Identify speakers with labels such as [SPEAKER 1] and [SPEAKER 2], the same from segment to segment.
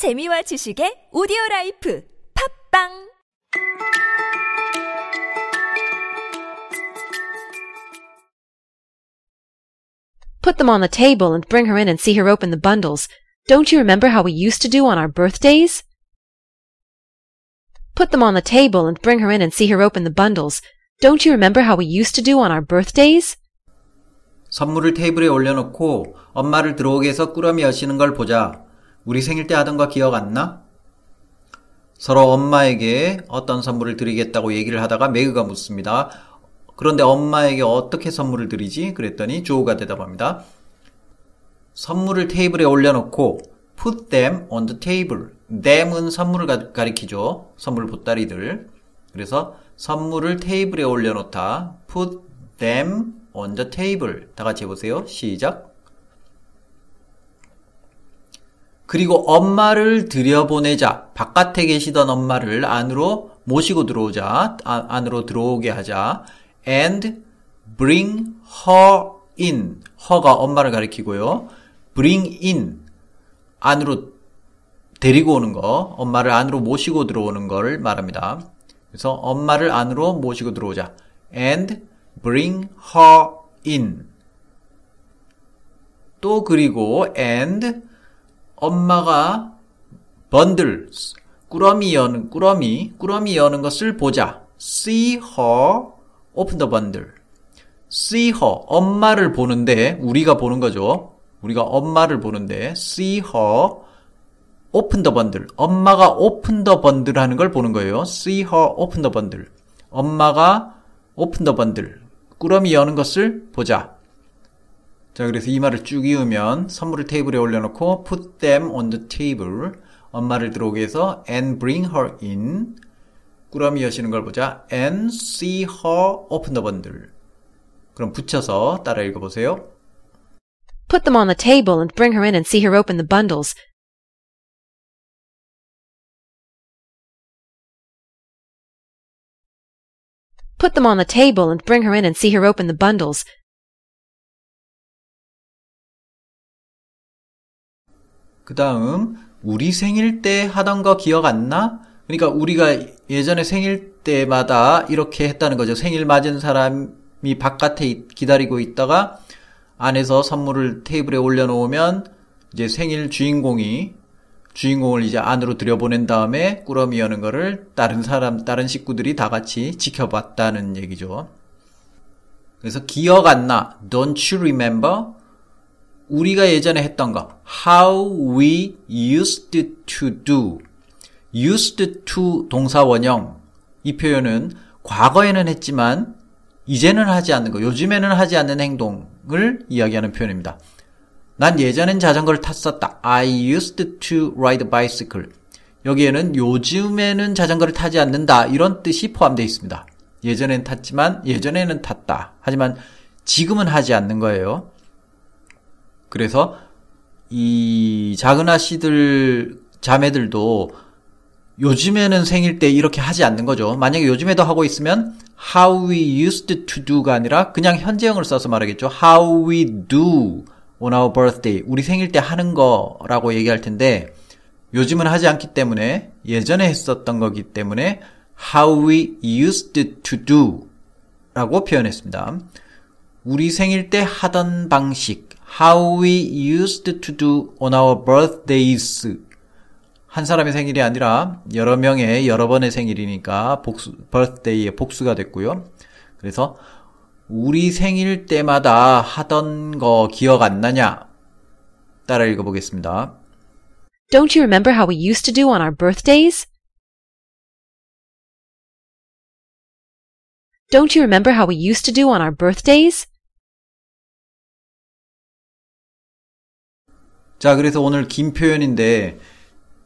[SPEAKER 1] 재미와 지식의 오디오 라이프 팝빵
[SPEAKER 2] Put them on the table and bring her in and see her open the bundles. Don't you remember how we used to do on our birthdays? Put them on the table and bring her in and see her open the bundles. Don't you remember how we used to do on our birthdays?
[SPEAKER 3] 선물을 테이블에 올려놓고 엄마를 들어오게 해서 꾸러미 여시는 걸 보자. 우리 생일 때 하던 거 기억 안 나? 서로 엄마에게 어떤 선물을 드리겠다고 얘기를 하다가 매그가 묻습니다. 그런데 엄마에게 어떻게 선물을 드리지? 그랬더니 조우가 대답합니다. 선물을 테이블에 올려놓고 put them on the table. them은 선물을 가, 가리키죠. 선물 보따리들. 그래서 선물을 테이블에 올려놓다. put them on the table. 다 같이 해보세요. 시작. 그리고 엄마를 들여보내자. 바깥에 계시던 엄마를 안으로 모시고 들어오자. 아, 안으로 들어오게 하자. and bring her in. her가 엄마를 가리키고요. bring in. 안으로 데리고 오는 거. 엄마를 안으로 모시고 들어오는 걸 말합니다. 그래서 엄마를 안으로 모시고 들어오자. and bring her in. 또 그리고 and 엄마가 bundles 꾸러미 여는 꾸러미 꾸러미 여는 것을 보자. see her open the bundle. see her 엄마를 보는데 우리가 보는 거죠. 우리가 엄마를 보는데 see her open the bundle. 엄마가 open the bundle 하는 걸 보는 거예요. see her open the bundle. 엄마가 open the bundle. 꾸러미 여는 것을 보자. 자, 그래서 이 말을 쭉 이으면 선물을 테이블에 올려놓고 put them on the table. 엄마를 들어오게 해서 and bring her in. 꾸러미 여시는 걸 보자. and see her open the bundle. 그럼 붙여서 따라 읽어보세요.
[SPEAKER 2] Put them on the table and bring her in and see her open the bundles. Put them on the table and bring her in and see her open the bundles.
[SPEAKER 3] 그 다음, 우리 생일 때 하던 거 기억 안 나? 그러니까 우리가 예전에 생일 때마다 이렇게 했다는 거죠. 생일 맞은 사람이 바깥에 기다리고 있다가 안에서 선물을 테이블에 올려놓으면 이제 생일 주인공이 주인공을 이제 안으로 들여보낸 다음에 꾸러미 여는 거를 다른 사람, 다른 식구들이 다 같이 지켜봤다는 얘기죠. 그래서 기억 안 나. Don't you remember? 우리가 예전에 했던 거. How we used to do. used to 동사 원형. 이 표현은 과거에는 했지만 이제는 하지 않는 거, 요즘에는 하지 않는 행동을 이야기하는 표현입니다. 난 예전엔 자전거를 탔었다. I used to ride bicycle. 여기에는 요즘에는 자전거를 타지 않는다. 이런 뜻이 포함되어 있습니다. 예전엔 탔지만 예전에는 탔다. 하지만 지금은 하지 않는 거예요. 그래서 이 작은 아씨들 자매들도 요즘에는 생일 때 이렇게 하지 않는 거죠. 만약에 요즘에도 하고 있으면 how we used to do가 아니라 그냥 현재형을 써서 말하겠죠. how we do on our birthday. 우리 생일 때 하는 거라고 얘기할 텐데 요즘은 하지 않기 때문에 예전에 했었던 거기 때문에 how we used to do 라고 표현했습니다. 우리 생일 때 하던 방식 how we used to do on our birthdays 한 사람의 생일이 아니라 여러 명의 여러 번의 생일이니까 복수 birthday의 복수가 됐고요. 그래서 우리 생일 때마다 하던 거 기억 안 나냐? 따라 읽어보겠습니다.
[SPEAKER 2] Don't you remember how we used to do on our birthdays? Don't you remember how we used to do on our birthdays?
[SPEAKER 3] 자, 그래서 오늘 긴 표현인데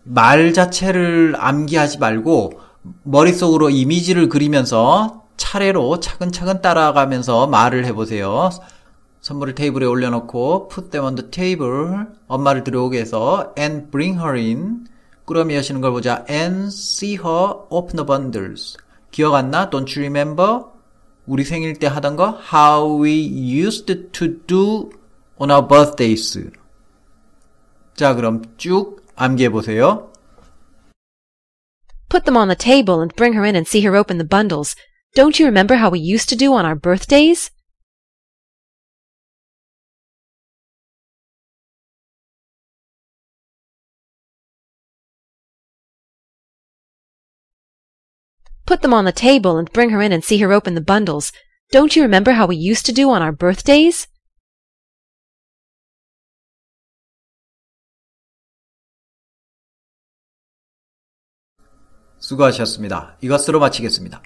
[SPEAKER 3] 말 자체를 암기하지 말고 머릿속으로 이미지를 그리면서 차례로 차근차근 따라가면서 말을 해보세요. 선물을 테이블에 올려놓고 put them on the table 엄마를 들어오게 해서 and bring her in 꾸러미 하시는 걸 보자 and see her open the bundles 기억 안 나? Don't you remember? 우리 생일 때 하던 거 how we used to do on our birthdays 자 그럼 쭉 암기해 보세요.
[SPEAKER 2] Put them on the table and bring her in and see her open the bundles. Don't you remember how we used to do on our birthdays? Put them on the table and bring her in and see her open the bundles. Don't you remember how we used to do on our birthdays?
[SPEAKER 3] 수고하셨습니다. 이것으로 마치겠습니다.